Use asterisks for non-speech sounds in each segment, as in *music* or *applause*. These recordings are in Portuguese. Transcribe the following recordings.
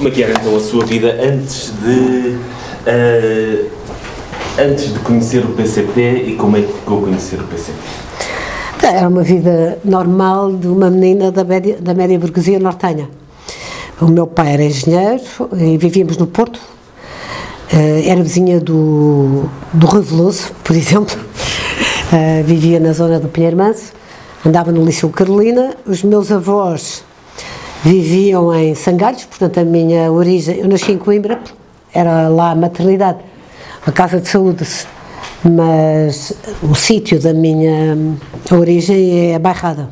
como é que era então a sua vida antes de. Uh, antes de conhecer o PCP e como é que ficou a conhecer o PCP? Era uma vida normal de uma menina da média, da média burguesia nortenha. O meu pai era engenheiro e vivíamos no Porto. Uh, era vizinha do, do Reveloso, por exemplo. Uh, vivia na zona do Pinheiro Manso. Andava no Liceu Carolina. Os meus avós viviam em Sangalhos, portanto a minha origem, eu nasci em Coimbra, era lá a maternidade, a casa de saúde, mas o sítio da minha origem é a Bairrada.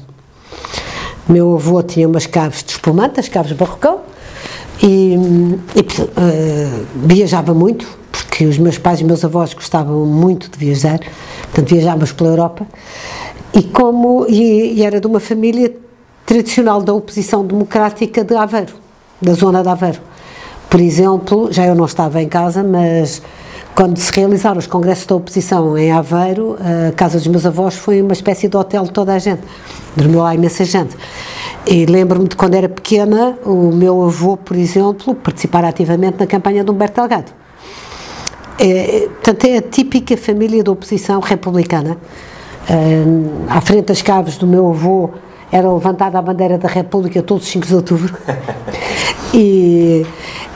Meu avô tinha umas caves de espumante, as caves barrocão, e, e uh, viajava muito, porque os meus pais e meus avós gostavam muito de viajar, portanto viajávamos pela Europa, e como e, e era de uma família tradicional da oposição democrática de Aveiro, da zona de Aveiro. Por exemplo, já eu não estava em casa, mas quando se realizaram os congressos da oposição em Aveiro, a casa dos meus avós foi uma espécie de hotel de toda a gente. Dormiu lá imensa gente. E lembro-me de quando era pequena, o meu avô, por exemplo, participar ativamente na campanha de Humberto Delgado. É, portanto, é a típica família da oposição republicana. à frente das caves do meu avô era levantada a bandeira da República todos os 5 de outubro. *laughs* e,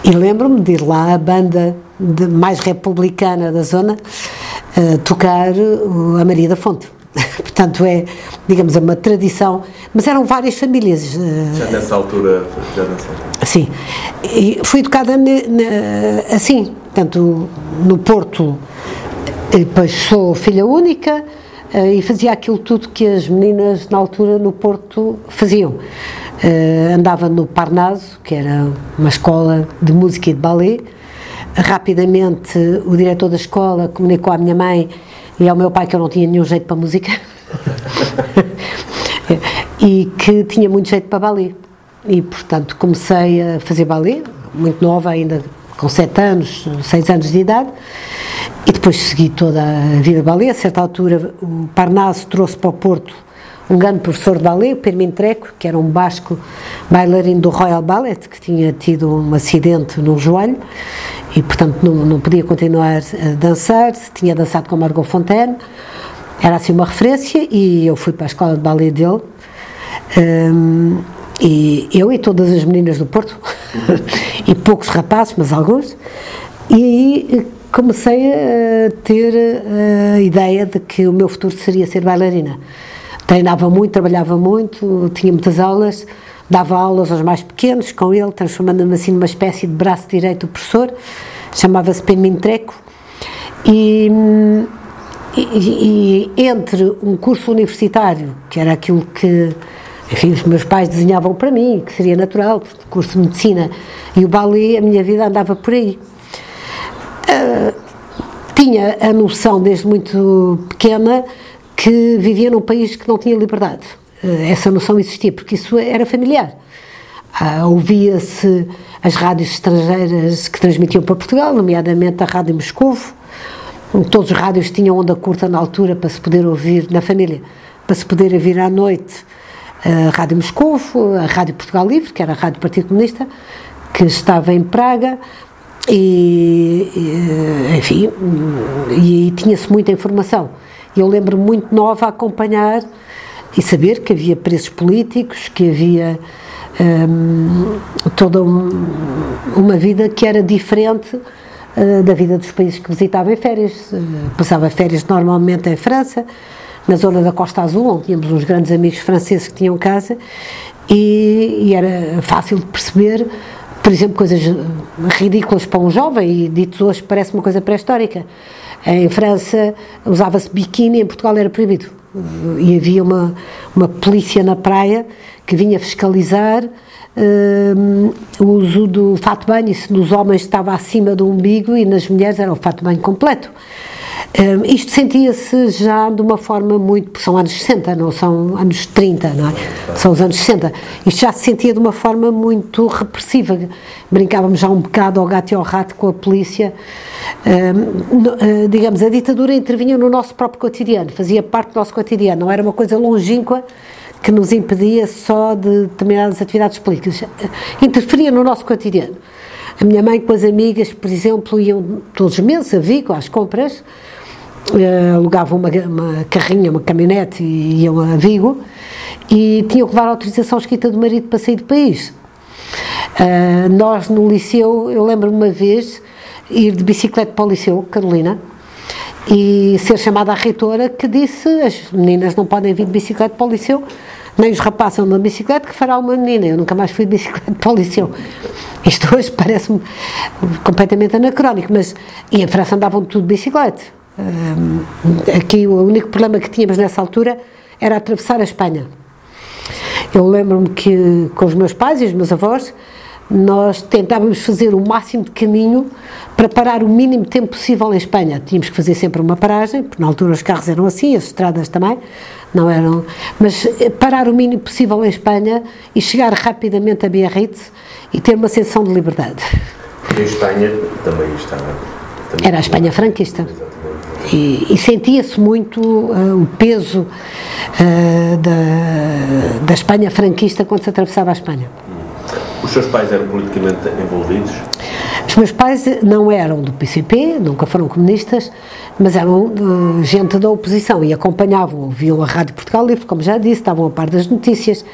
e lembro-me de ir lá a banda de, mais republicana da zona uh, tocar a Maria da Fonte. *laughs* Portanto, é, digamos, é uma tradição, mas eram várias famílias. Uh, já nessa altura, já nessa altura. Sim. E fui educada ne, ne, assim, portanto, no Porto, depois sou filha única, e fazia aquilo tudo que as meninas na altura no Porto faziam. Uh, andava no Parnaso, que era uma escola de música e de ballet. Rapidamente o diretor da escola comunicou à minha mãe e ao meu pai que eu não tinha nenhum jeito para música *laughs* e que tinha muito jeito para ballet. E portanto comecei a fazer ballet, muito nova ainda, com 7 anos, 6 anos de idade, e depois segui toda a vida ballet. A certa altura, o Parnaso trouxe para o Porto um grande professor de ballet, o Permin Treco, que era um basco bailarino do Royal Ballet, que tinha tido um acidente no joelho e, portanto, não, não podia continuar a dançar. Tinha dançado com Margot Fontaine, era assim uma referência. E eu fui para a escola de ballet dele. Um, e eu e todas as meninas do Porto, *laughs* e poucos rapazes, mas alguns, e aí comecei a ter a ideia de que o meu futuro seria ser bailarina. Treinava muito, trabalhava muito, tinha muitas aulas, dava aulas aos mais pequenos com ele, transformando-me assim numa espécie de braço direito do professor, chamava-se Penmin Treco, e, e, e entre um curso universitário, que era aquilo que enfim, os meus pais desenhavam para mim, que seria natural, curso de medicina, e o ballet, a minha vida andava por aí. Uh, tinha a noção, desde muito pequena, que vivia num país que não tinha liberdade. Uh, essa noção existia, porque isso era familiar. Uh, Ouvia-se as rádios estrangeiras que transmitiam para Portugal, nomeadamente a Rádio Moscovo. Todos os rádios tinham onda curta na altura para se poder ouvir na família, para se poder ouvir à noite a Rádio Moscovo, a Rádio Portugal Livre, que era a Rádio Partido Comunista, que estava em Praga, e, enfim, e, e tinha-se muita informação. E eu lembro muito nova a acompanhar e saber que havia preços políticos, que havia um, toda um, uma vida que era diferente uh, da vida dos países que visitava em férias. Uh, passava férias normalmente em França, na zona da Costa Azul, onde tínhamos uns grandes amigos franceses que tinham casa, e, e era fácil de perceber por exemplo, coisas ridículas para um jovem, e dito hoje parece uma coisa pré-histórica. Em França usava-se biquíni, em Portugal era proibido. E havia uma, uma polícia na praia que vinha fiscalizar uh, o uso do fato banho, e se nos homens estava acima do umbigo e nas mulheres era o fato banho completo. Um, isto sentia-se já de uma forma muito. São anos 60, não são anos 30, não é? São os anos 60. Isto já se sentia de uma forma muito repressiva. Brincávamos já um bocado ao gato e ao rato com a polícia. Um, uh, digamos, a ditadura intervinha no nosso próprio cotidiano, fazia parte do nosso cotidiano, não era uma coisa longínqua que nos impedia só de determinadas atividades políticas. Interferia no nosso cotidiano. A minha mãe com as amigas, por exemplo, iam todos os meses a Vigo às compras, uh, alugavam uma, uma carrinha, uma caminhonete e iam a Vigo e tinham que levar autorização escrita do marido para sair do país. Uh, nós no liceu, eu lembro-me uma vez ir de bicicleta para o liceu, Carolina, e ser chamada à reitora que disse as meninas não podem vir de bicicleta para o liceu, nem os rapazes andam de bicicleta, que fará uma menina. Eu nunca mais fui de bicicleta *laughs* para o liceu. Isto hoje parece-me completamente anacrónico, mas e em França andavam tudo de bicicleta. Aqui o único problema que tínhamos nessa altura era atravessar a Espanha. Eu lembro-me que com os meus pais e os meus avós nós tentávamos fazer o máximo de caminho para parar o mínimo tempo possível em Espanha. Tínhamos que fazer sempre uma paragem, porque na altura os carros eram assim, as estradas também, não eram. Mas eh, parar o mínimo possível em Espanha e chegar rapidamente a Biarritz e ter uma sensação de liberdade. Em Espanha também estava. Também Era a Espanha franquista. E, e sentia-se muito uh, o peso uh, da, da Espanha franquista quando se atravessava a Espanha. Os seus pais eram politicamente envolvidos? Os meus pais não eram do PCP, nunca foram comunistas, mas eram uh, gente da oposição e acompanhavam, ouviam a Rádio Portugal Livre, como já disse, estavam a par das notícias.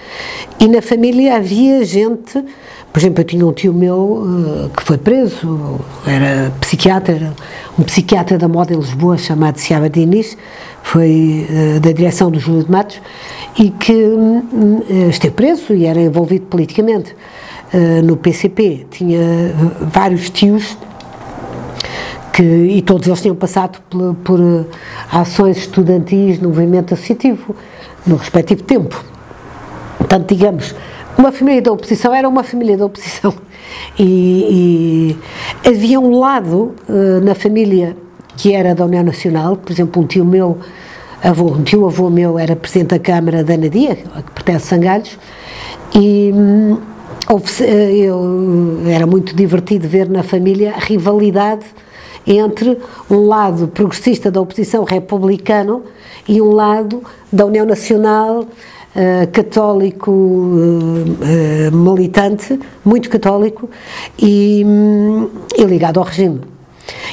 E na família havia gente, por exemplo, eu tinha um tio meu uh, que foi preso, era psiquiatra, um psiquiatra da moda em Lisboa chamado Ciaba Diniz, foi uh, da direção do Júlio de Matos, e que um, esteve preso e era envolvido politicamente. Eh, no PCP, tinha eh, vários tios que, e todos eles tinham passado por, por uh, ações estudantis no movimento associativo, no respectivo tempo. Portanto, digamos, uma família da oposição era uma família da oposição. E, e havia um lado na família que era da União Nacional, por exemplo, um tio meu, avô, um tio avô meu era presidente da Câmara da Anadia, que pertence a Sangalhos, e. Eh, eu, era muito divertido ver na família a rivalidade entre um lado progressista da oposição republicano e um lado da União Nacional uh, católico uh, militante, muito católico e, um, e, ligado ao regime.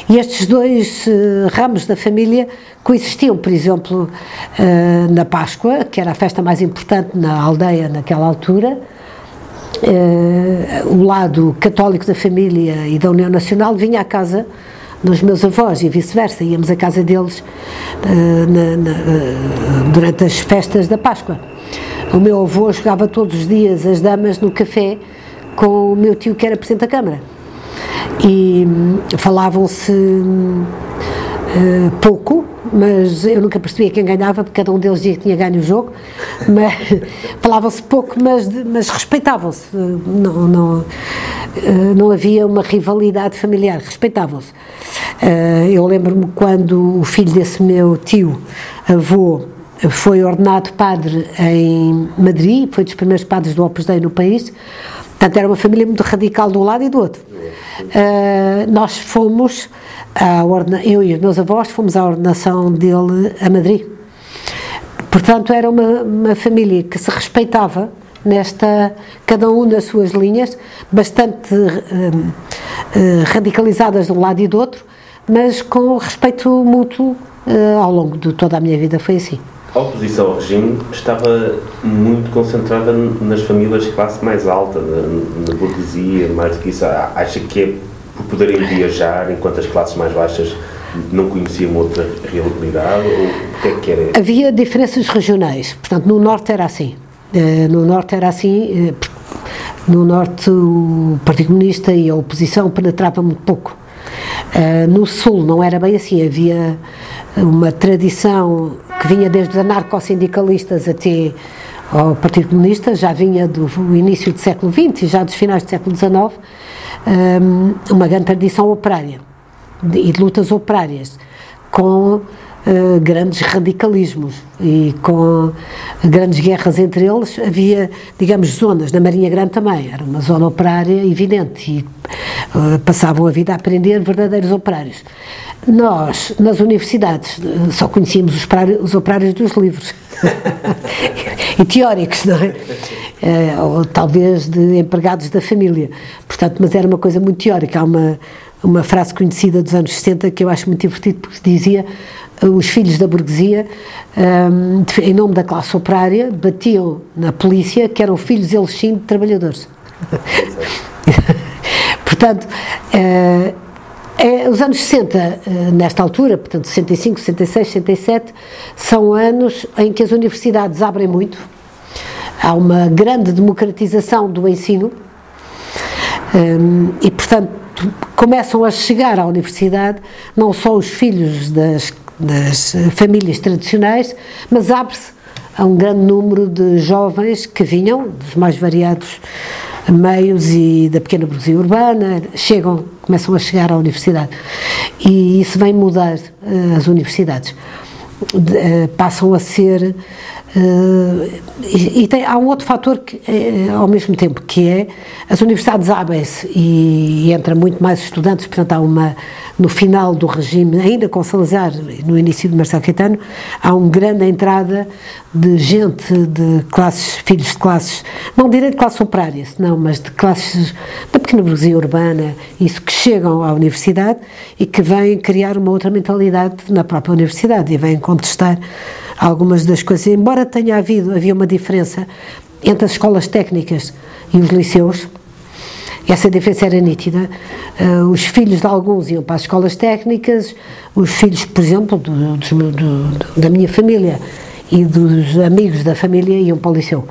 E estes dois ramos da família coexistiam, por exemplo, na Páscoa, que era a festa mais importante na aldeia naquela altura, uh, o lado católico da família e da União Nacional vinha à casa dos meus avós e vice-versa, íamos à casa deles uh, na, na, uh, durante as festas da Páscoa. O meu avô jogava todos os dias as damas no café com o meu tio que era Presidente da Câmara. E um, falavam-se uh, pouco, mas eu nunca percebia quem ganhava, porque cada um deles dizia que tinha ganho o jogo, mas *laughs* falavam-se pouco, mas, mas respeitavam-se, não, não, eh, não havia uma rivalidade familiar, respeitavam-se. Eh, eu lembro-me quando o filho desse meu tio, avô, foi ordenado padre em Madrid, foi dos primeiros padres do Opus Dei no país, portanto era uma família muito radical de um lado e do outro. Uh, nós fomos ordena, eu e os meus avós fomos à ordenação dele a Madrid. Portanto, era uma, uma família que se respeitava nesta, cada um nas suas linhas, bastante uh, radicalizadas de um lado e do outro, mas com respeito mútuo ao longo de toda a minha vida foi assim. A oposição ao regime estava muito concentrada nas famílias de classe mais alta, na, na burguesia, mais do que isso. Acha que é por poderem viajar, enquanto as classes mais baixas não conheciam outra realidade? Ou o que é que era? Havia diferenças regionais, portanto, no Norte era assim. Eh, no Norte era assim, eh, no Norte o Partido Comunista e a oposição penetravam muito pouco. Eh, no Sul não era bem assim, havia uma tradição que vinha desde os anarcossindicalistas até ao Partido Comunista, já vinha do início do século XX e já dos finais do século XIX, uma grande tradição operária e de lutas operárias, com uh, grandes radicalismos e com grandes guerras entre eles. Havia, digamos, zonas, na Marinha Grande também, era uma zona operária evidente e uh, passavam a vida a aprender verdadeiros operários. Nós, nas universidades, só conhecíamos os os operários dos livros. *laughs* e teóricos, não é? Uh, ou talvez de empregados da família. Portanto, mas era uma coisa muito teórica. Há uma, uma frase conhecida dos anos 60 que eu acho muito divertido, porque dizia os filhos da burguesia, um, em nome da classe operária, batiam na polícia que eram filhos, eles sim, de trabalhadores. *laughs* Portanto, uh, é, os anos 60, uh, nesta altura, portanto 65, 66, 67, são anos em que as universidades abrem muito, há uma grande democratização do ensino um, e, portanto, começam a chegar à universidade não só os filhos das, das famílias tradicionais, mas abre-se a um grande número de jovens que vinham dos mais variados meios e da pequena burguesia urbana, chegam, começam a chegar à universidade. E isso vem mudar uh, as universidades. Uh, passam a ser e, e tem, há um outro fator que, é, ao mesmo tempo, que é as universidades abrem-se e, e entra muito mais estudantes, portanto há uma, no final do regime, ainda com Salazar, no início de Marcelo Caetano, há uma grande entrada de gente, de classes, filhos de classes, não direi de classe operária, não, mas de classes da pequena burguesia urbana, isso que chegam à universidade e que vêm criar uma outra mentalidade na própria universidade e vêm contestar algumas das coisas, embora tenha havido, havia uma diferença entre as escolas técnicas e os liceus, essa diferença era nítida. Uh, os filhos de alguns iam para as escolas técnicas, os filhos, por exemplo, do, do, do, da minha família e dos amigos da família iam para o liceu.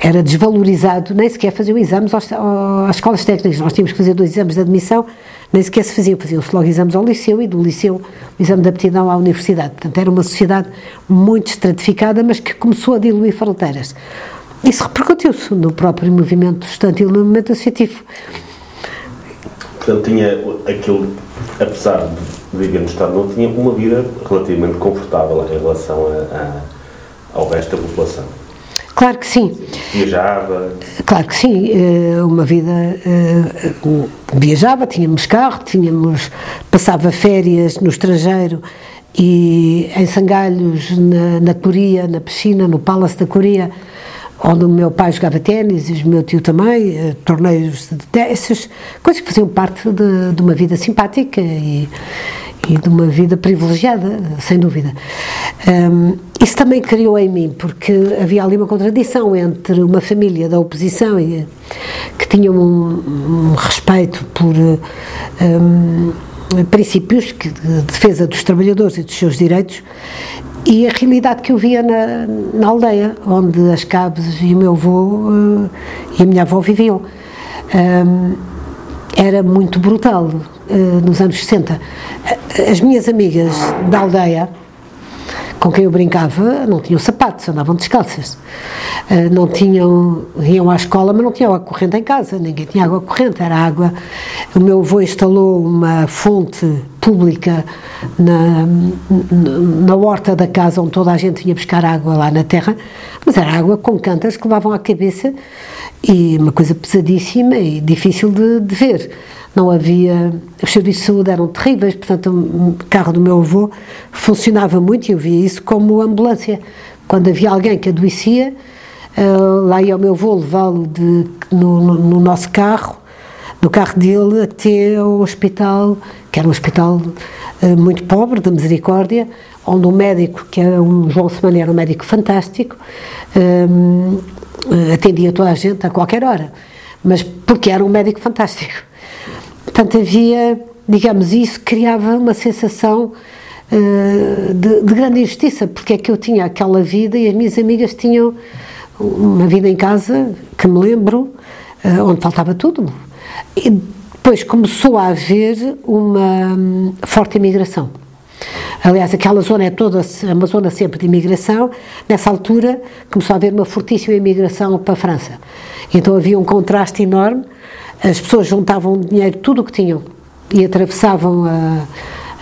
Era desvalorizado, nem sequer faziam exames às escolas técnicas. Nós tínhamos que fazer dois exames de admissão, nem sequer se faziam, faziam-se logo exames ao liceu e do liceu o exame de aptidão à universidade. Portanto, era uma sociedade muito estratificada, mas que começou a diluir fronteiras. Isso repercutiu-se no próprio movimento estudantil, no movimento associativo. Portanto, tinha aquilo, apesar de viver no Estado, não tinha uma vida relativamente confortável em relação a, a, ao resto da população. Claro que sim. Viajava? Claro que sim. Eh, uma vida. Eh, viajava, tínhamos carro, tínhamos. passava férias no estrangeiro e em Sangalhos, na, na Coria, na piscina, no Palace da Coria, onde o meu pai jogava ténis e o meu tio também, eh, torneios de ténis, coisas que faziam parte de, de uma vida simpática e e de uma vida privilegiada, sem dúvida. Um, isso também criou em mim, porque havia ali uma contradição entre uma família da oposição e, que tinha um, um respeito por um, princípios que, de defesa dos trabalhadores e dos seus direitos e a realidade que eu via na, na aldeia, onde as cabos e o meu avô uh, e a minha avó viviam. Um, era muito brutal uh, nos anos 60. As minhas amigas da aldeia, com quem eu brincava, não tinham sapatos, andavam descalças. Uh, não tinham, iam à escola, mas não tinham água corrente em casa, ninguém tinha água corrente, era água. O meu avô instalou uma fonte pública na, na horta da casa onde toda a gente vinha buscar água lá na terra, mas era água com cantas que levavam à cabeça e uma coisa pesadíssima e difícil de, de ver. Não havia. Os serviços de saúde eram terríveis, portanto, o carro do meu avô funcionava muito e eu via isso como ambulância. Quando havia alguém que adoecia, uh, lá ia o meu avô levá-lo no, no, no, nosso carro, no carro dele, até ao hospital, que era um hospital uh, muito pobre, da Misericórdia, onde o médico, que era um João Semana, era um médico fantástico. Um, eh, atendia toda a gente a qualquer hora, mas porque era um médico fantástico. Portanto, havia, digamos, isso criava uma sensação uh, de, de, grande injustiça, porque é que eu tinha aquela vida e as minhas amigas tinham uma vida em casa, que me lembro, uh, onde faltava tudo. E depois começou a haver uma um, forte imigração. Aliás, aquela zona é toda uma zona sempre de imigração. Nessa altura começou a haver uma fortíssima imigração para a França. Então havia um contraste enorme. As pessoas juntavam dinheiro, tudo o que tinham, e atravessavam a,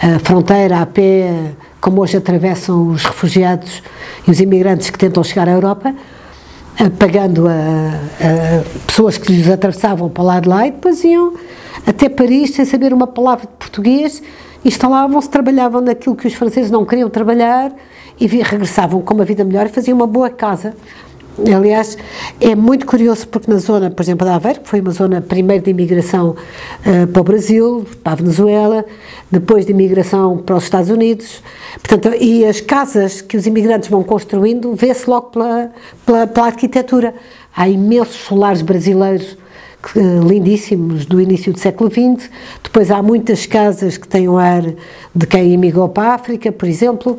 a fronteira a pé, como hoje atravessam os refugiados e os imigrantes que tentam chegar à Europa, pagando a, a, pessoas que lhes atravessavam para lá de lá e depois iam até Paris sem saber uma palavra de português, instalavam-se, trabalhavam naquilo que os franceses não queriam trabalhar e regressavam com uma vida melhor e faziam uma boa casa. Aliás, é muito curioso porque na zona, por exemplo, da Aveiro, que foi uma zona primeiro de imigração uh, para o Brasil, para a Venezuela, depois de imigração para os Estados Unidos, portanto, e as casas que os imigrantes vão construindo, vê-se logo pela, pela, pela arquitetura. Há imensos solares brasileiros lindíssimos do início do século XX. Depois há muitas casas que têm o ar de quem imigrou para a África, por exemplo.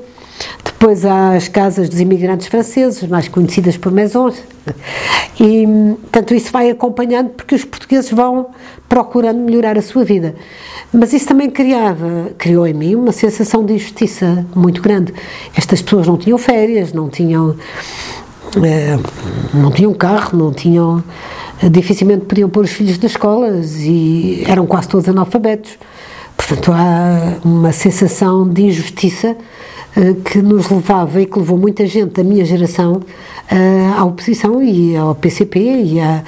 Depois há as casas dos imigrantes franceses, mais conhecidas por maisons. E, portanto, isso vai acompanhando porque os portugueses vão procurando melhorar a sua vida. Mas isso também criava, criou em mim uma sensação de injustiça muito grande. Estas pessoas não tinham férias, não tinham, eh, não tinham carro, não tinham dificilmente podiam pôr os filhos nas escolas e eram quase todos analfabetos. Portanto, há uma sensação de injustiça que nos levava e que levou muita gente da minha geração uh, à oposição e ao PCP e a,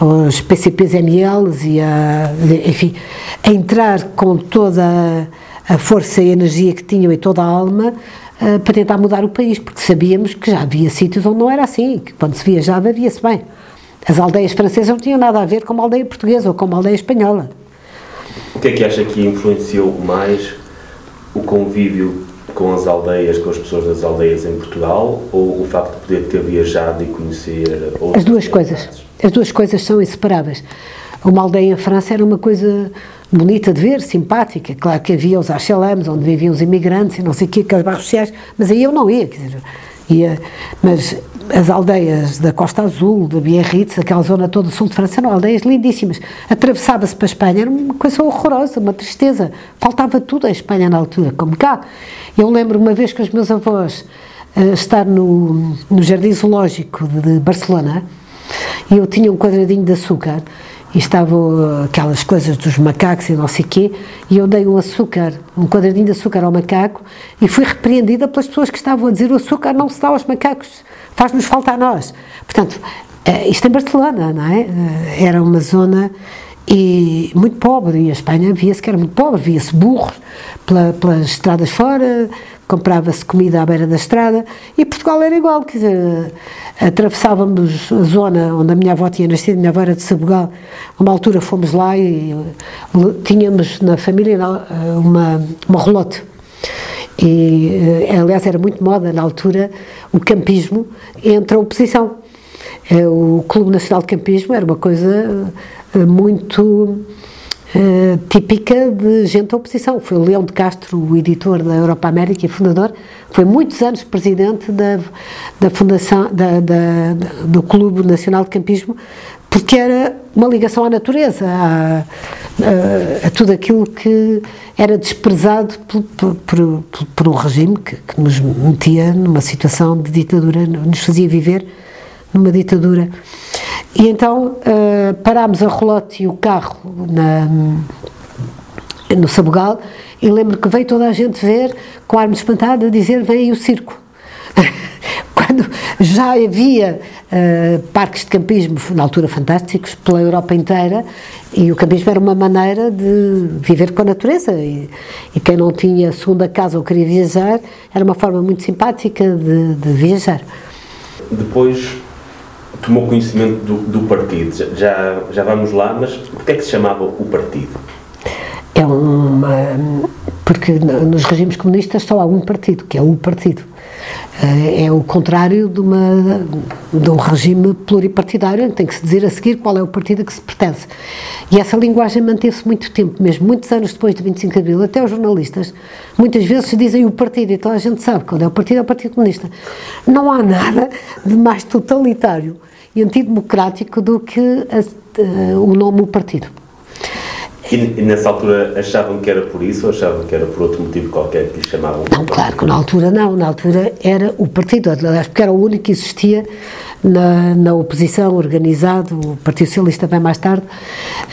aos PCPs MLs e a, enfim, a entrar com toda a força e a energia que tinham e toda a alma uh, para tentar mudar o país, porque sabíamos que já havia sítios onde não era assim, que quando se viajava via-se bem. As aldeias francesas não tinham nada a ver com uma aldeia portuguesa ou com uma aldeia espanhola. O que é que acha que influenciou mais o convívio com as aldeias, com as pessoas das aldeias em Portugal, ou o facto de poder ter viajado e conhecer outras As duas coisas. As duas coisas são inseparáveis. Uma aldeia em França era uma coisa bonita de ver, simpática. Claro que havia os HLMs, onde viviam os imigrantes e não sei o quê, aqueles bairros sociais, mas aí eu não ia, quer dizer, ia, mas as aldeias da Costa Azul, de Biarritz, aquela zona toda do sul de França, eram aldeias lindíssimas. Atravessava-se para a Espanha, era uma coisa horrorosa, uma tristeza. Faltava tudo a Espanha na altura, como cá. Eu lembro uma vez que os meus avós uh, estar no, no Jardim Zoológico de, de Barcelona e eu tinha um quadradinho de açúcar e estavam aquelas coisas dos macacos e não sei quê, e eu dei um açúcar, um quadradinho de açúcar ao macaco e fui repreendida pelas pessoas que estavam a dizer o açúcar não se dá aos macacos, faz-nos falta a nós. Portanto, eh, isto em Barcelona, não é? Eh, era uma zona e muito pobre, e a Espanha via-se que era muito pobre, via-se burros pela, pelas estradas fora, comprava-se comida à beira da estrada, e Portugal era igual, quer dizer, atravessávamos a zona onde a minha avó tinha nascido, a minha avó era de Sabugal, uma altura fomos lá e tínhamos na família uma, uma relote, e eh, aliás era muito moda na altura o campismo entre a oposição. Eh, o Clube Nacional de Campismo era uma coisa eh, muito típica de gente da oposição. Foi o Leão de Castro, o editor da Europa América e fundador, foi muitos anos presidente da, da fundação da, da, do Clube Nacional de Campismo, porque era uma ligação à natureza, a, a, a tudo aquilo que era desprezado por, por, por, por um regime que, que, nos metia numa situação de ditadura, nos fazia viver numa ditadura. E então uh, parámos a rolote e o carro na, no Sabugal e lembro que veio toda a gente ver com arma espantada dizer vem aí o circo. *laughs* Quando já havia uh, parques de campismo, na altura fantásticos, pela Europa inteira, e o campismo era uma maneira de viver com a natureza. E, e quem não tinha segunda casa ou queria viajar, era uma forma muito simpática de, de viajar. Depois tomou conhecimento do, do partido. Já, já vamos lá, mas porquê é que se chamava o partido? É uma. Porque nos regimes comunistas só há um partido, que é o partido. Eh, é o contrário de, uma, de um regime pluripartidário, tem que se dizer a seguir qual é o partido a que se pertence. E essa linguagem manteve-se muito tempo, mesmo muitos anos depois de 25 de Abril, até os jornalistas muitas vezes dizem o partido, e toda a gente sabe quando é o partido, é o Partido Comunista. Não há nada de mais totalitário e antidemocrático do que a, o nome o partido. E, e, nessa altura achavam que era por isso ou achavam que era por outro motivo qualquer que lhe chamavam? Não, claro que na altura não. Na altura era o partido, aliás, porque era o único que existia na, na oposição, organizado, o Partido Socialista bem mais tarde,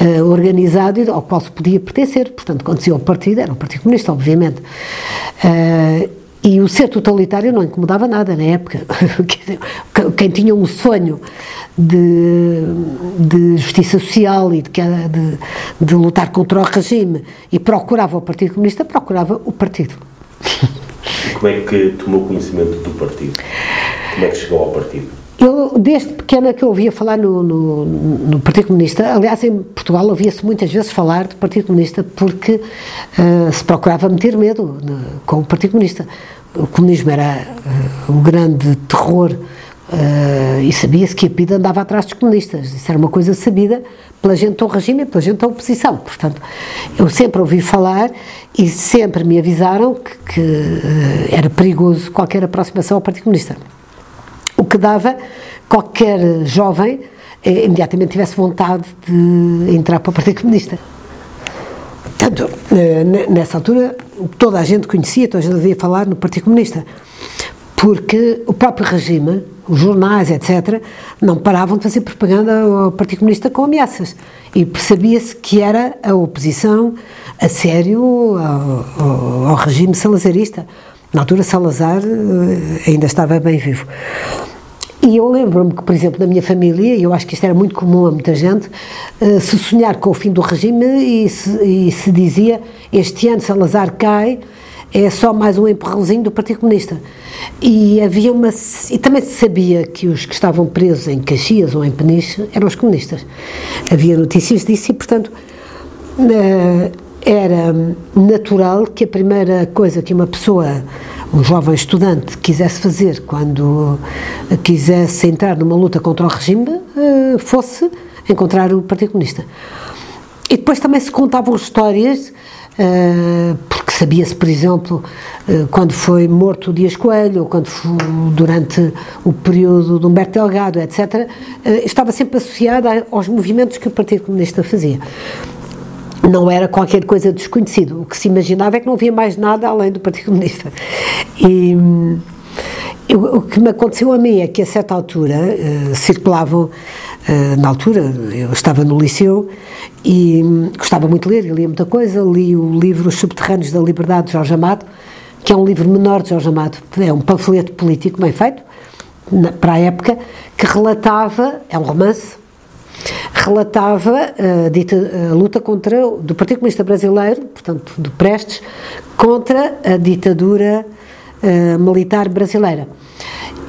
uh, organizado e ao qual se podia pertencer. Portanto, quando se ao partido, era o Partido Comunista, obviamente. Uh, e o ser totalitário não incomodava nada na época. *laughs* Quem tinha um sonho de, de justiça social e de, de, de, lutar contra o regime e procurava o Partido Comunista, procurava o partido. E como é que tomou conhecimento do partido? Como é que chegou ao partido? Eu, desde pequena que eu ouvia falar no, no, no Partido Comunista, aliás, em Portugal ouvia-se muitas vezes falar do Partido Comunista porque uh, se procurava meter medo no, com o Partido Comunista. O comunismo era uh, o grande terror uh, e sabia-se que a PIDE andava atrás dos comunistas. Isso era uma coisa sabida pela gente do regime e pela gente da oposição. Portanto, eu sempre ouvi falar e sempre me avisaram que, que era perigoso qualquer aproximação ao Partido Comunista o que dava qualquer jovem eh, imediatamente tivesse vontade de entrar para o Partido Comunista. Portanto, eh, nessa altura, toda a gente conhecia, toda a gente devia falar no Partido Comunista, porque o próprio regime, os jornais, etc., não paravam de fazer propaganda ao Partido Comunista com ameaças. E percebia-se que era a oposição a sério ao, ao, ao regime salazarista. Na altura, Salazar eh, ainda estava bem vivo. E eu lembro-me que, por exemplo, na minha família, e eu acho que isto era muito comum a muita gente, uh, se sonhar com o fim do regime e se, e se dizia este ano Salazar cai, é só mais um empurrãozinho do Partido Comunista. E havia uma. E também se sabia que os que estavam presos em Caxias ou em Peniche eram os comunistas. Havia notícias disso e, portanto, uh, era natural que a primeira coisa que uma pessoa um jovem estudante quisesse fazer quando quisesse entrar numa luta contra o regime eh, fosse encontrar o Partido Comunista. E depois também se contavam histórias, eh, porque sabia-se, por exemplo, eh, quando foi morto o Dias Coelho, ou quando foi durante o período de Humberto Delgado, etc., estava sempre associada aos movimentos que o Partido Comunista fazia não era qualquer coisa desconhecido. O que se imaginava é que não havia mais nada além do Partido Comunista. E eu, o que me aconteceu a mim é que a certa altura uh, circulavam, uh, na altura eu estava no liceu e um, gostava muito de ler, eu lia muita coisa, li o livro Os Subterrâneos da Liberdade de Jorge Amado, que é um livro menor de Jorge Amado, é um panfleto político bem feito, na, para a época, que relatava, é um romance, relatava a, dita, a luta contra do Partido Comunista Brasileiro, portanto, do Prestes, contra a ditadura uh, militar brasileira.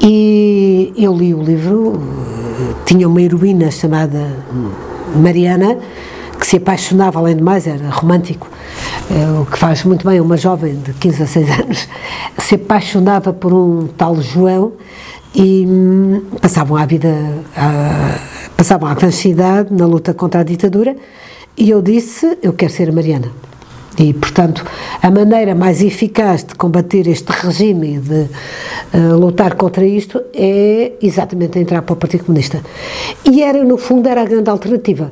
E eu li o livro, tinha uma heroína chamada Mariana, que se apaixonava, além de mais, era romântico, eh, o que faz muito bem uma jovem de 15 a 6 *laughs* anos, se apaixonava por um tal João e hum, passavam a vida a, passavam à clandestinidade na luta contra a ditadura e eu disse, eu quero ser a Mariana. E, portanto, a maneira mais eficaz de combater este regime e de uh, lutar contra isto é exatamente entrar para o Partido Comunista. E era, no fundo, era a grande alternativa.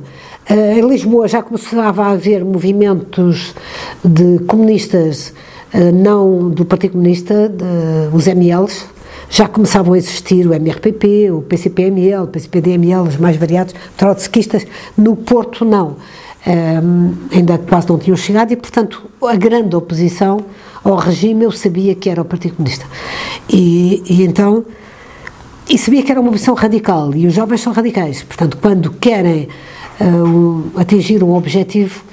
Uh, em Lisboa já começava a haver movimentos de comunistas, uh, não do Partido Comunista, de, os MLs, já começavam a existir o MRPP, o PCPML, o PCPDML, os mais variados, trotskistas, no Porto não. Um, ainda quase não tinham chegado e, portanto, a grande oposição ao regime eu sabia que era o Partido Comunista. E, e então, e sabia que era uma oposição radical, e os jovens são radicais, portanto, quando querem uh, um, atingir um objetivo,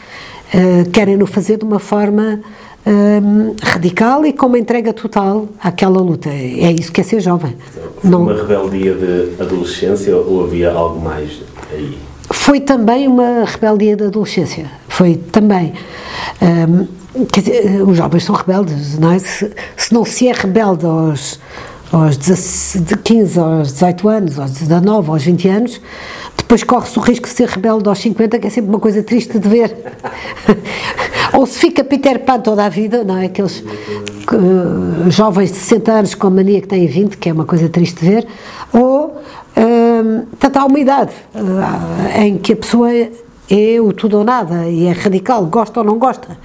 uh, querem-no fazer de uma forma um, radical e com uma entrega total àquela luta. É isso que é ser jovem. Foi Não... uma rebeldia de adolescência ou havia algo mais aí? Foi também uma rebeldia de adolescência. Foi também. Um, quer dizer, os jovens são rebeldes, não é? Se, se não se é rebelde aos, aos 15, aos 18 anos, aos 19, aos 20 anos, depois corre-se o risco de ser rebelde aos 50, que é sempre uma coisa triste de ver. *laughs* Ou se fica Peter Pan toda a vida, não é? Aqueles uh, jovens de 60 anos com a mania que têm 20, que é uma coisa triste de ver, ou uh, tanto há uma idade uh, em que a pessoa é o tudo ou nada e é radical, gosta ou não gosta.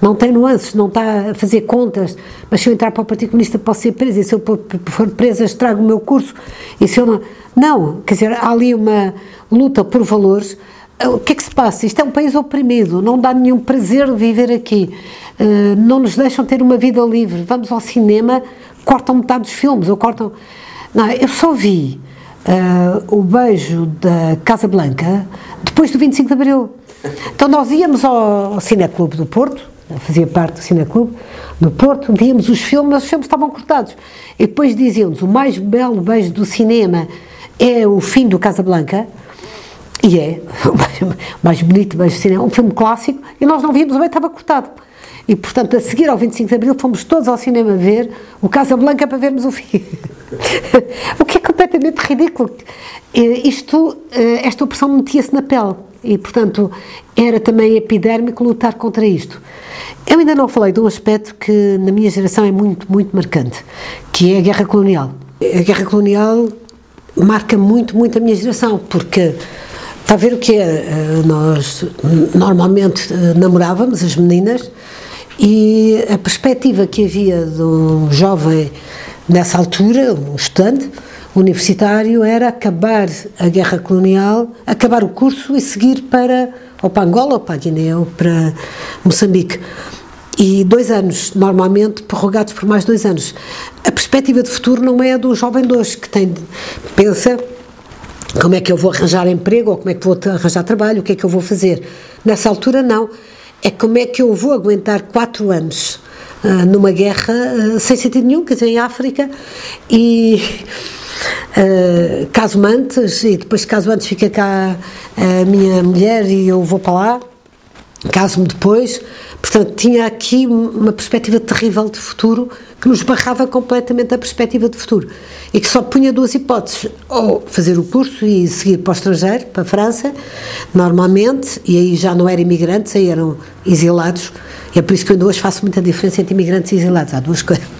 Não tem nuances, não está a fazer contas, mas se eu entrar para o Partido Comunista posso ser presa, e se eu for presa estrago o meu curso, e se eu não... Não, quer dizer, há ali uma luta por valores, o que é que se passa? Isto é um país oprimido, não dá nenhum prazer viver aqui, uh, não nos deixam ter uma vida livre, vamos ao cinema, cortam metade dos filmes, ou cortam... Não, eu só vi uh, o beijo da Casa Blanca depois do 25 de Abril. Então nós íamos ao, ao Cineclube do Porto, fazia parte do Cineclube do Porto, víamos os filmes, mas os filmes estavam cortados. E depois diziam-nos, o mais belo beijo do cinema é o fim do Casa Blanca, e é, o mais, *laughs* mais bonito do cinema, um filme clássico, e nós não víamos, bem, estava cortado. E, portanto, a seguir ao 25 de Abril, fomos todos ao cinema ver o Casa Blanca para vermos o fim. *laughs* o que é completamente ridículo. Isto, eh, esta opressão metia-se na pele e, portanto, era também epidérmico lutar contra isto. Eu ainda não falei de um aspecto que na minha geração é muito, muito marcante, que é a guerra colonial. A guerra colonial marca muito, muito a minha geração, porque está a ver o que é? Eh, nós normalmente eh, namorávamos as meninas e a perspectiva que havia de um jovem nessa altura, um estudante universitário, era acabar a guerra colonial, acabar o curso e seguir para ou para Angola ou para Guiné ou para Moçambique. E dois anos, normalmente prorrogados por mais dois anos. A perspectiva de futuro não é a do jovem de hoje, que tem, pensa como é que eu vou arranjar emprego ou como é que vou arranjar trabalho, o que é que eu vou fazer. Nessa altura, não. É como é que eu vou aguentar quatro anos uh, numa guerra uh, sem sentido nenhum, quer dizer, em África, e uh, caso antes, e depois caso antes fica cá a minha mulher e eu vou para lá, caso-me depois, portanto tinha aqui uma perspectiva terrível de futuro que nos barrava completamente a perspectiva de futuro e que só punha duas hipóteses, ou fazer o curso e seguir para o estrangeiro, para a França, normalmente, e aí já não eram imigrantes, aí eram exilados, e é por isso que eu hoje faço muita diferença entre imigrantes e exilados, há duas coisas. *laughs*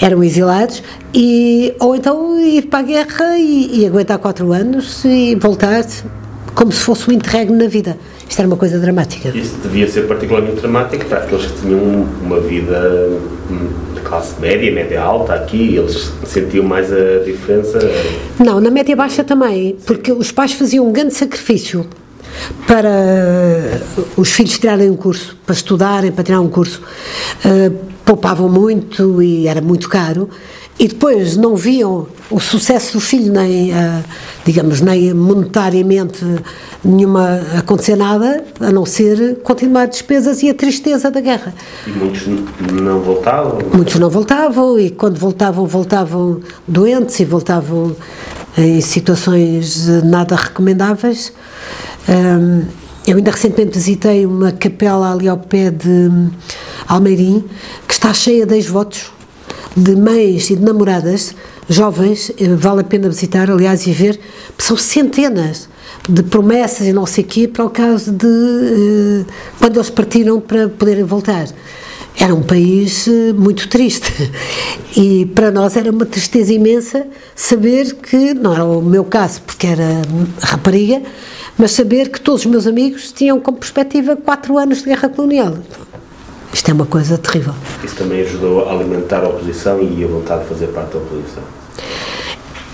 Eram exilados, e, ou então ir para a guerra e, e aguentar quatro anos e voltar como se fosse um interregno na vida. Isto era uma coisa dramática. Isso devia ser particularmente dramático para aqueles que tinham uma vida hum, de classe média, média alta aqui, eles sentiam mais a diferença? Não, na média baixa também, porque os pais faziam um grande sacrifício para os filhos tirarem um curso, para estudarem, para tirar um curso. Uh, poupavam muito e era muito caro e depois não viam o sucesso do filho, nem, uh, digamos, nem monetariamente nenhuma acontecer nada, a não ser continuar despesas e a tristeza da guerra. E muitos não voltavam? Muitos não voltavam e quando voltavam, voltavam doentes e voltavam em situações nada recomendáveis. Eu ainda recentemente visitei uma capela ali ao pé de Almeirim, que está cheia de ex-votos de mães e de namoradas jovens, eh, vale a pena visitar, aliás, e ver, são centenas de promessas e não sei o quê, para o caso de uh, quando eles partiram para poderem voltar. Era um país uh, muito triste *laughs* e para nós era uma tristeza imensa saber que, não era o meu caso porque era rapariga, mas saber que todos os meus amigos tinham como perspectiva quatro anos de guerra colonial. Isto é uma coisa terrível. Isso também ajudou a alimentar a oposição e a vontade de fazer parte da oposição?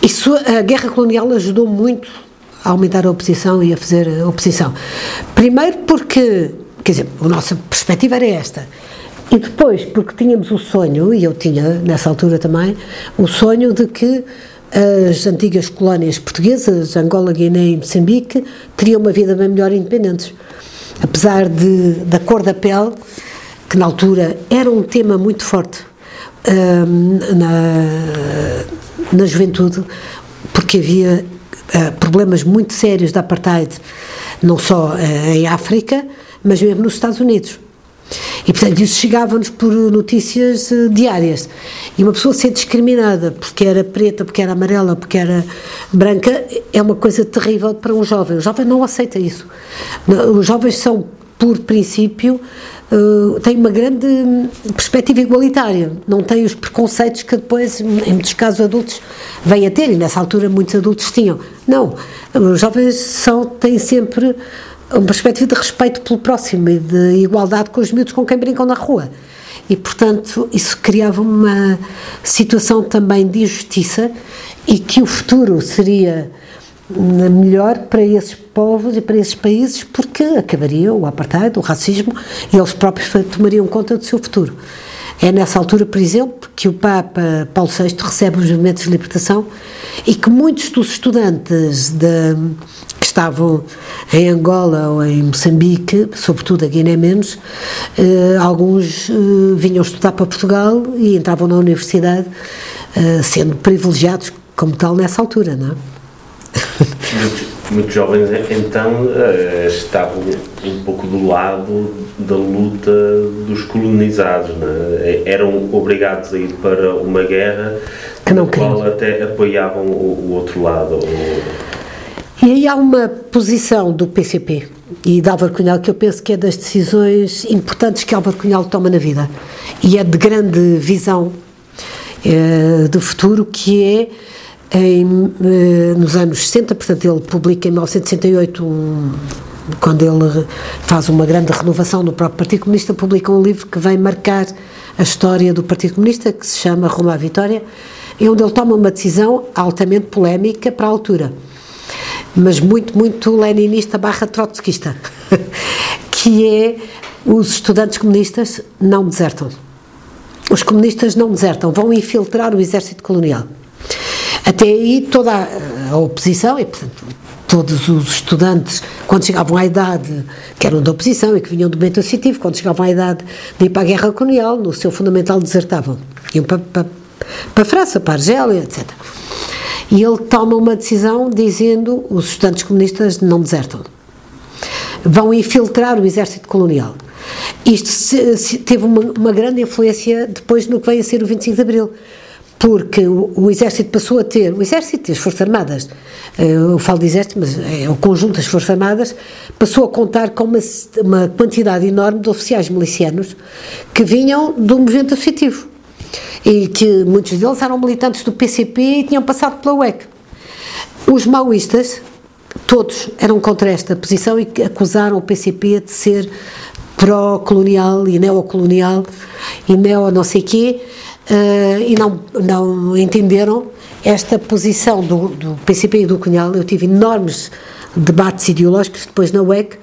Isso, a guerra colonial ajudou muito a aumentar a oposição e a fazer a oposição. Primeiro porque, quer dizer, a nossa perspectiva era esta. E depois porque tínhamos o sonho, e eu tinha nessa altura também, o sonho de que as antigas colónias portuguesas, Angola, Guiné e Moçambique, teriam uma vida bem melhor independentes. Apesar de, da cor da pele, que na altura era um tema muito forte hum, na, na juventude, porque havia uh, problemas muito sérios da apartheid, não só uh, em África, mas mesmo nos Estados Unidos. E, portanto, isso chegava-nos por notícias uh, diárias. E uma pessoa ser discriminada porque era preta, porque era amarela, porque era branca, é uma coisa terrível para um jovem. O jovem não aceita isso. Os jovens são, por princípio, uh, tem uma grande perspectiva igualitária, não tem os preconceitos que depois, em muitos casos, adultos vêm a ter, e nessa altura muitos adultos tinham. Não, os jovens são, têm sempre uma perspectiva de respeito pelo próximo e de igualdade com os miúdos com quem brincam na rua. E, portanto, isso criava uma situação também de injustiça e que o futuro seria melhor para esses povos e para esses países porque acabaria o apartheid, o racismo e eles próprios tomariam conta do seu futuro. É nessa altura, por exemplo, que o Papa Paulo VI recebe os movimentos de libertação e que muitos dos estudantes de, que estavam em Angola ou em Moçambique, sobretudo a Guiné menos, eh, alguns eh, vinham estudar para Portugal e entravam na universidade eh, sendo privilegiados como tal nessa altura, não é? *laughs* Muitos, jovens então eh, estavam um pouco do lado da luta dos colonizados, é? eram obrigados a ir para uma guerra que não qual até apoiavam o, outro lado. E aí há uma posição do PCP e de Álvaro Cunhal que eu penso que é das decisões importantes que Álvaro Cunhal toma na vida e é de grande visão é, do futuro que é em, eh, nos anos 60, portanto ele publica em 1968 um, quando ele faz uma grande renovação no próprio Partido Comunista, publica um livro que vem marcar a história do Partido Comunista, que se chama Rumo à Vitória, e onde ele toma uma decisão altamente polémica para a altura, mas muito, muito leninista barra trotskista, *laughs* que é os estudantes comunistas não desertam. Os comunistas não desertam, vão infiltrar o exército colonial. Até aí toda a, oposição, e portanto todos os estudantes, quando chegavam à idade, que eram da oposição e que vinham do movimento associativo, quando chegavam à idade de ir para a guerra colonial, no seu fundamental desertavam. Iam para, para, para a França, para a Argélia, etc. E ele toma uma decisão dizendo os estudantes comunistas não desertam. Vão infiltrar o exército colonial. Isto se, se, teve uma, uma grande influência depois no que vem a ser o 25 de Abril porque o, o, Exército passou a ter, o Exército e as Forças Armadas, eh, eu falo de Exército, mas é o conjunto das Forças Armadas, passou a contar com uma, uma quantidade enorme de oficiais milicianos que vinham do movimento associativo e que muitos deles eram militantes do PCP e tinham passado pela UEC. Os maoístas, todos eram contra esta posição e acusaram o PCP de ser pró-colonial e neocolonial e neo não sei quê, uh, e não, não entenderam esta posição do, do PCP e do Cunhal. Eu tive enormes debates ideológicos depois na UEC,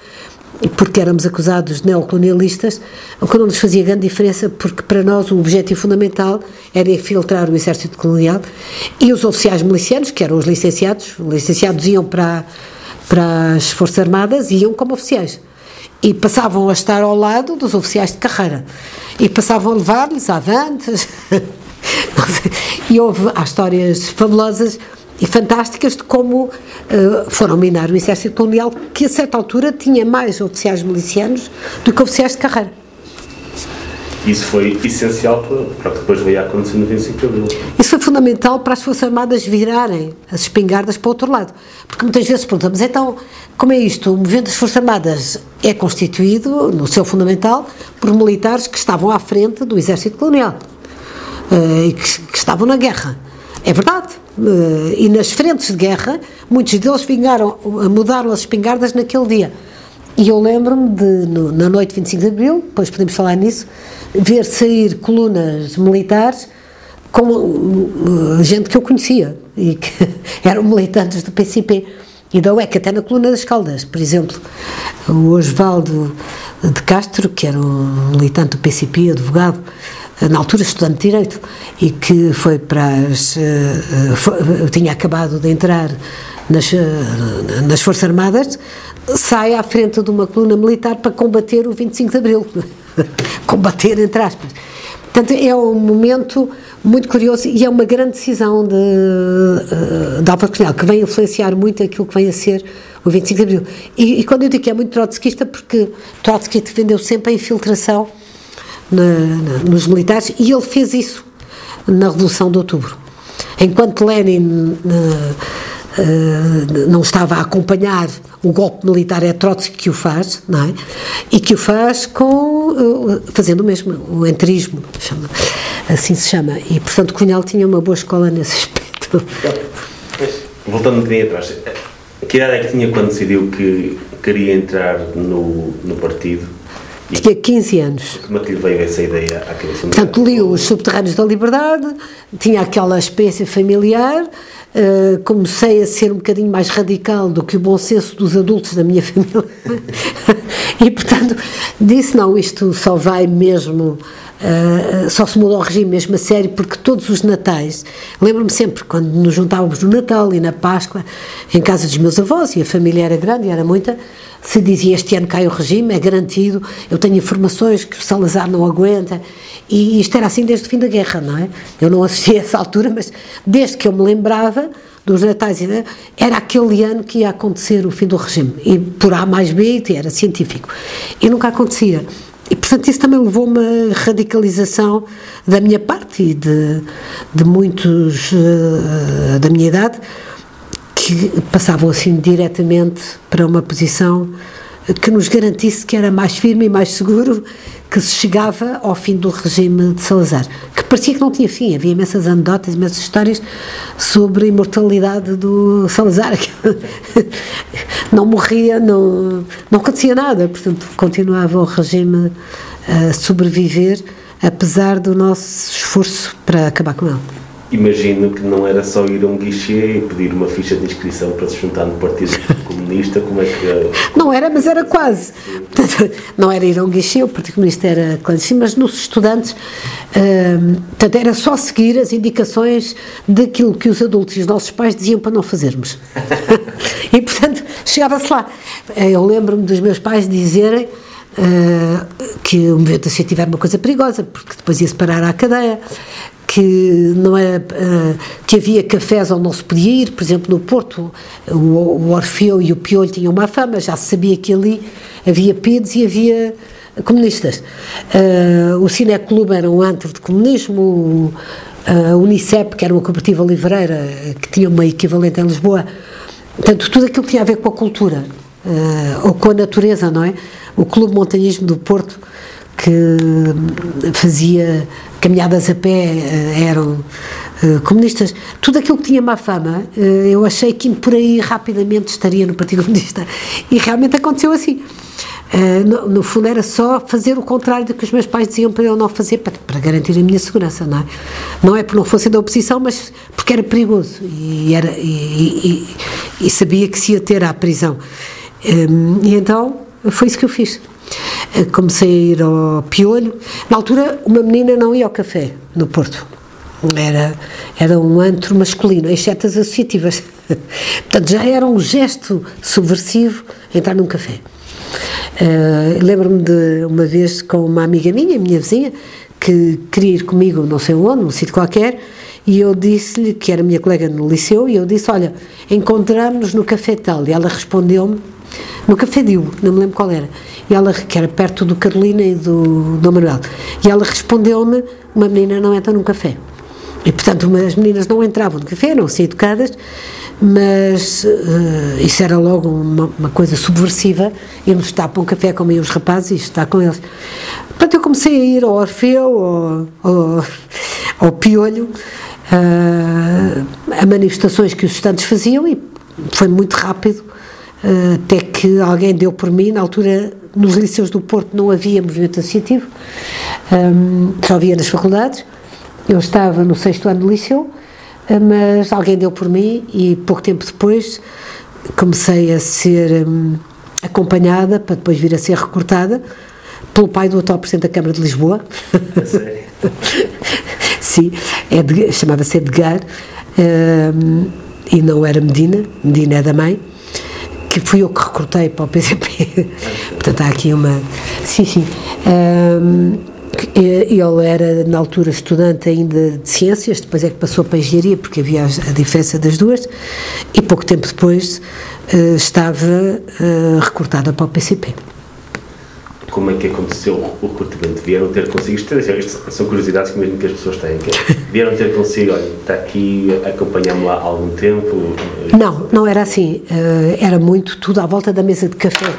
porque éramos acusados de neocolonialistas, o que não nos fazia grande diferença, porque para nós o objetivo fundamental era infiltrar o exército colonial e os oficiais milicianos, que eram os licenciados, os licenciados iam para, para as Forças Armadas e iam como oficiais e passavam a estar ao lado dos oficiais de carreira e passavam a levar-lhes avantes. *laughs* E houve há histórias fabulosas e fantásticas de como uh, foram minar o exército colonial que a certa altura tinha mais oficiais milicianos do que oficiais de carreira isso foi essencial para, para que depois veio a acontecer no 25 de Abril. Isso foi fundamental para as Forças Armadas virarem as espingardas para o outro lado. Porque muitas vezes perguntamos, então, como é isto? O movimento das Forças Armadas é constituído, no seu fundamental, por militares que estavam à frente do exército colonial uh, e que, que, estavam na guerra. É verdade. Uh, e nas frentes de guerra, muitos deles vingaram, mudaram as espingardas naquele dia. E eu lembro-me de, no, na noite de 25 de Abril, depois podemos falar nisso, ver sair colunas militares com uh, gente que eu conhecia e que *laughs* eram militantes do PCP e da UEC, até na coluna das Caldas, por exemplo, o Osvaldo de Castro, que era um militante do PCP, advogado, na altura estudante de Direito, e que foi para as. Uh, tinha acabado de entrar nas, uh, nas Forças Armadas, sai à frente de uma coluna militar para combater o 25 de Abril. *laughs* combater, entre aspas. Portanto, é um momento muito curioso e é uma grande decisão de, eh, de Álvaro Cunhal, que vem influenciar muito aquilo que vem a ser o 25 de Abril. E, e quando eu digo que é muito trotskista, porque Trotsky defendeu sempre a infiltração na, na, nos militares e ele fez isso na Revolução de Outubro. Enquanto Lenin na, uh, não estava a acompanhar o golpe militar é Trotsky que o faz, não é? E que o faz com, uh, fazendo o mesmo, o entrismo, chama, assim se chama. E, portanto, Cunhal tinha uma boa escola nesse *laughs* aspecto. Voltando um bocadinho atrás, que idade é que tinha quando decidiu que queria entrar no, no partido. E Tinha 15 anos. Como é que lhe veio essa ideia à cabeça? Portanto, li os Subterrâneos da Liberdade, tinha aquela experiência familiar, uh, comecei a ser um bocadinho mais radical do que o bom senso dos adultos da minha *laughs* família. e, portanto, disse: não, isto só vai mesmo Uh, só se mudou o regime mesmo a sério porque todos os natais, lembro-me sempre quando nos juntávamos no Natal e na Páscoa em casa dos meus avós e a família era grande era muita, se dizia este ano cai o regime, é garantido, eu tenho informações que o Salazar não aguenta e isto era assim desde o fim da guerra, não é? Eu não assisti a essa altura, mas desde que eu me lembrava dos natais, era aquele ano que ia acontecer o fim do regime e por A mais B era científico e nunca acontecia. E, portanto, isso também levou uma radicalização da minha parte e de, de muitos uh, da minha idade que passavam assim diretamente para uma posição que nos garantisse que era mais firme e mais seguro que se chegava ao fim do regime de Salazar, que parecia que não tinha fim, havia imensas anedotas, imensas histórias sobre a imortalidade do Salazar, *laughs* não morria, não, não acontecia nada, portanto continuava o regime a sobreviver, apesar do nosso esforço para acabar com ele imagino que não era só ir a um guichê e pedir uma ficha de inscrição para se juntar no Partido *laughs* Comunista, como é que... Não era, mas era quase. não era ir a um guichê, o Partido Comunista era clandestino, mas nos estudantes, hum, portanto, era só seguir as indicações daquilo que os adultos e os nossos pais diziam para não fazermos. *laughs* *laughs* e, portanto, chegava-se lá. Eu lembro-me dos meus pais dizerem Uh, que o movimento associativo era uma coisa perigosa, porque depois ia-se parar à cadeia, que não era uh, que havia cafés onde não se podia ir, por exemplo no Porto o, o Orfeu e o Piolho tinham uma fama, já se sabia que ali havia PIDs e havia comunistas. Uh, o Cineclube era um antro de comunismo, a Unicep, que era uma cooperativa livreira, que tinha uma equivalente em Lisboa. Portanto, tudo aquilo que tinha a ver com a cultura, ou com a natureza, não é? O Clube Montanhismo do Porto, que fazia caminhadas a pé eh, eram uh, comunistas, tudo aquilo que tinha má fama, uh, eu achei que por aí rapidamente estaria no Partido Comunista. E realmente aconteceu assim. No, fundo era só fazer o contrário do que os meus pais diziam para eu não fazer, para, garantir a minha segurança, não é? Não é não fossem da oposição, mas porque era perigoso e, era, e, e, e sabia que se ia ter à prisão. Um, e então foi isso que eu fiz. Eh, comecei a ir ao Piolho. Na altura, uma menina não ia ao café no Porto. Era, era um antro masculino, exceto as associativas. *laughs* Portanto, já era um gesto subversivo entrar num café. Uh, Lembro-me de uma vez com uma amiga minha, minha vizinha, que queria ir comigo não sei onde, num sítio qualquer, e eu disse-lhe, que era minha colega no liceu, e eu disse, olha, encontramos-nos no café tal, e ela respondeu-me, no Café Dio, não me lembro qual era, e ela, que era perto do Carolina e do, do Manuel, e ela respondeu-me, uma menina não entra num café. E, portanto, as meninas não entravam no café, não ser educadas, mas uh, isso era logo uma, uma, coisa subversiva, irmos estar para um café iam os rapazes e estar com eles. Portanto, eu comecei a ir ao Orfeu, ao, ao, ao Piolho, uh, a manifestações que os estudantes faziam e foi muito rápido até que alguém deu por mim, na altura nos liceus do Porto não havia movimento associativo, um, só havia nas faculdades, eu estava no sexto ano do liceu, eh, mas alguém deu por mim e pouco tempo depois comecei a ser um, acompanhada, para depois vir a ser recrutada, pelo pai do atual Presidente da Câmara de Lisboa. Sério? *laughs* Sim, é chamava-se Edgar, um, e não era Medina, Medina é da mãe, que fui eu que recrutei para o PCP. *laughs* Portanto, há aqui uma. Sim, sim. Um, ele era, na altura, estudante ainda de ciências, depois é que passou para a engenharia, porque havia a diferença das duas, e pouco tempo depois uh, estava uh, recrutada para o PCP como é que aconteceu o recrutamento? Vieram ter consigo, isto, isto são curiosidades que mesmo que as pessoas têm, é, *laughs* vieram ter consigo, olha, está aqui, acompanhamos lá há algum tempo? Não, não era assim, uh, era muito tudo à volta da mesa de café,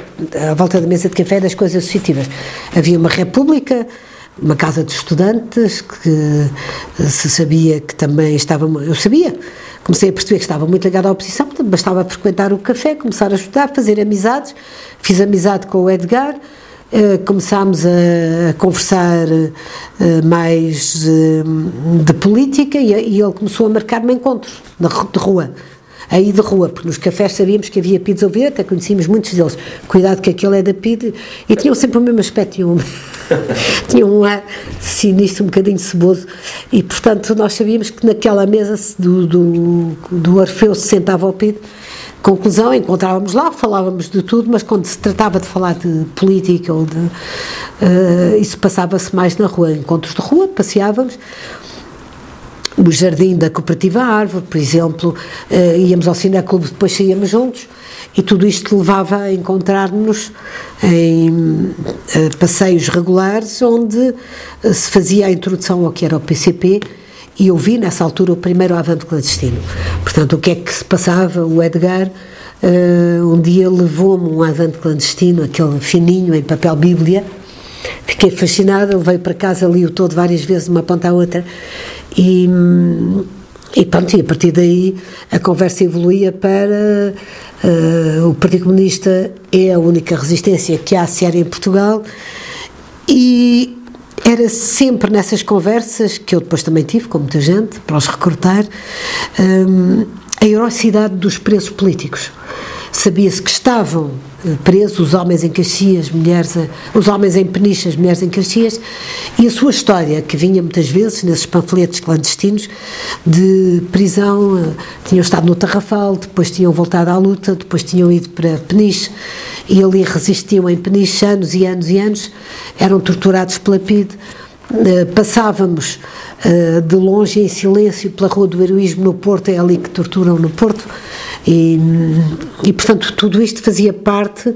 à volta da mesa de café das coisas associativas. Havia uma república, uma casa de estudantes que se sabia que também estava, eu sabia, comecei a perceber que estava muito ligado à oposição, portanto, bastava frequentar o café, começar a estudar, fazer amizades. Fiz amizade com o Edgar, começámos a, conversar uh, mais uh, de política e, ele começou a marcar-me encontros de rua aí de rua, porque nos cafés sabíamos que havia PIDs a ouvir, até conhecíamos muitos deles. Cuidado que aquele é da PID, e tinham sempre o mesmo aspecto, tinham, *laughs* tinham um ar sinistro, um bocadinho ceboso, e portanto nós sabíamos que naquela mesa do, do, do Orfeu se sentava o PID. Conclusão, encontrávamos lá, falávamos de tudo, mas quando se tratava de falar de política ou de. Uh, isso passava-se mais na rua, encontros de rua, passeávamos o jardim da Cooperativa Árvore, por exemplo, uh, íamos ao Cineclube, depois saíamos juntos, e tudo isto levava a encontrar-nos em uh, passeios regulares, onde uh, se fazia a introdução ao que era o PCP, e eu vi nessa altura o primeiro Avante Clandestino. Portanto, o que é que se passava? O Edgar, um dia levou-me um Avante Clandestino, aquele fininho em papel Bíblia, Fiquei fascinada, ele veio para casa, li-o todo várias vezes, de uma ponta à outra, e, e pronto, e a partir daí a conversa evoluía para uh, o Partido Comunista é a única resistência que há séria em Portugal e era sempre nessas conversas, que eu depois também tive com muita gente, para os recrutar, um, a heroicidade dos presos políticos. Sabia-se que estavam presos, os homens em Caxias, mulheres, os homens em Peniche, as mulheres em Caxias, e a sua história, que vinha muitas vezes nesses panfletos clandestinos de prisão, eh, tinham estado no Tarrafal, depois tinham voltado à luta, depois tinham ido para Peniche, e ali resistiam em Peniche anos e anos e anos, eram torturados pela PIDE, eh, passávamos uh, de longe em silêncio pela Rua do Heroísmo no Porto, é ali que torturam no Porto, e, e portanto tudo isto fazia parte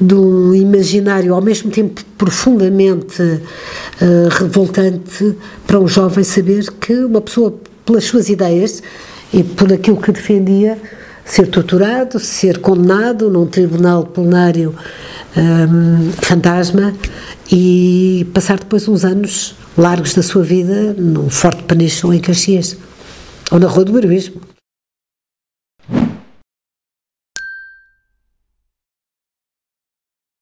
de um imaginário ao mesmo tempo profundamente uh, revoltante para um jovem saber que uma pessoa, pelas suas ideias e por aquilo que defendia, ser torturado, ser condenado num tribunal plenário um, fantasma e passar depois uns anos largos da sua vida num forte panicho em Caxias ou na Rua do Heroísmo.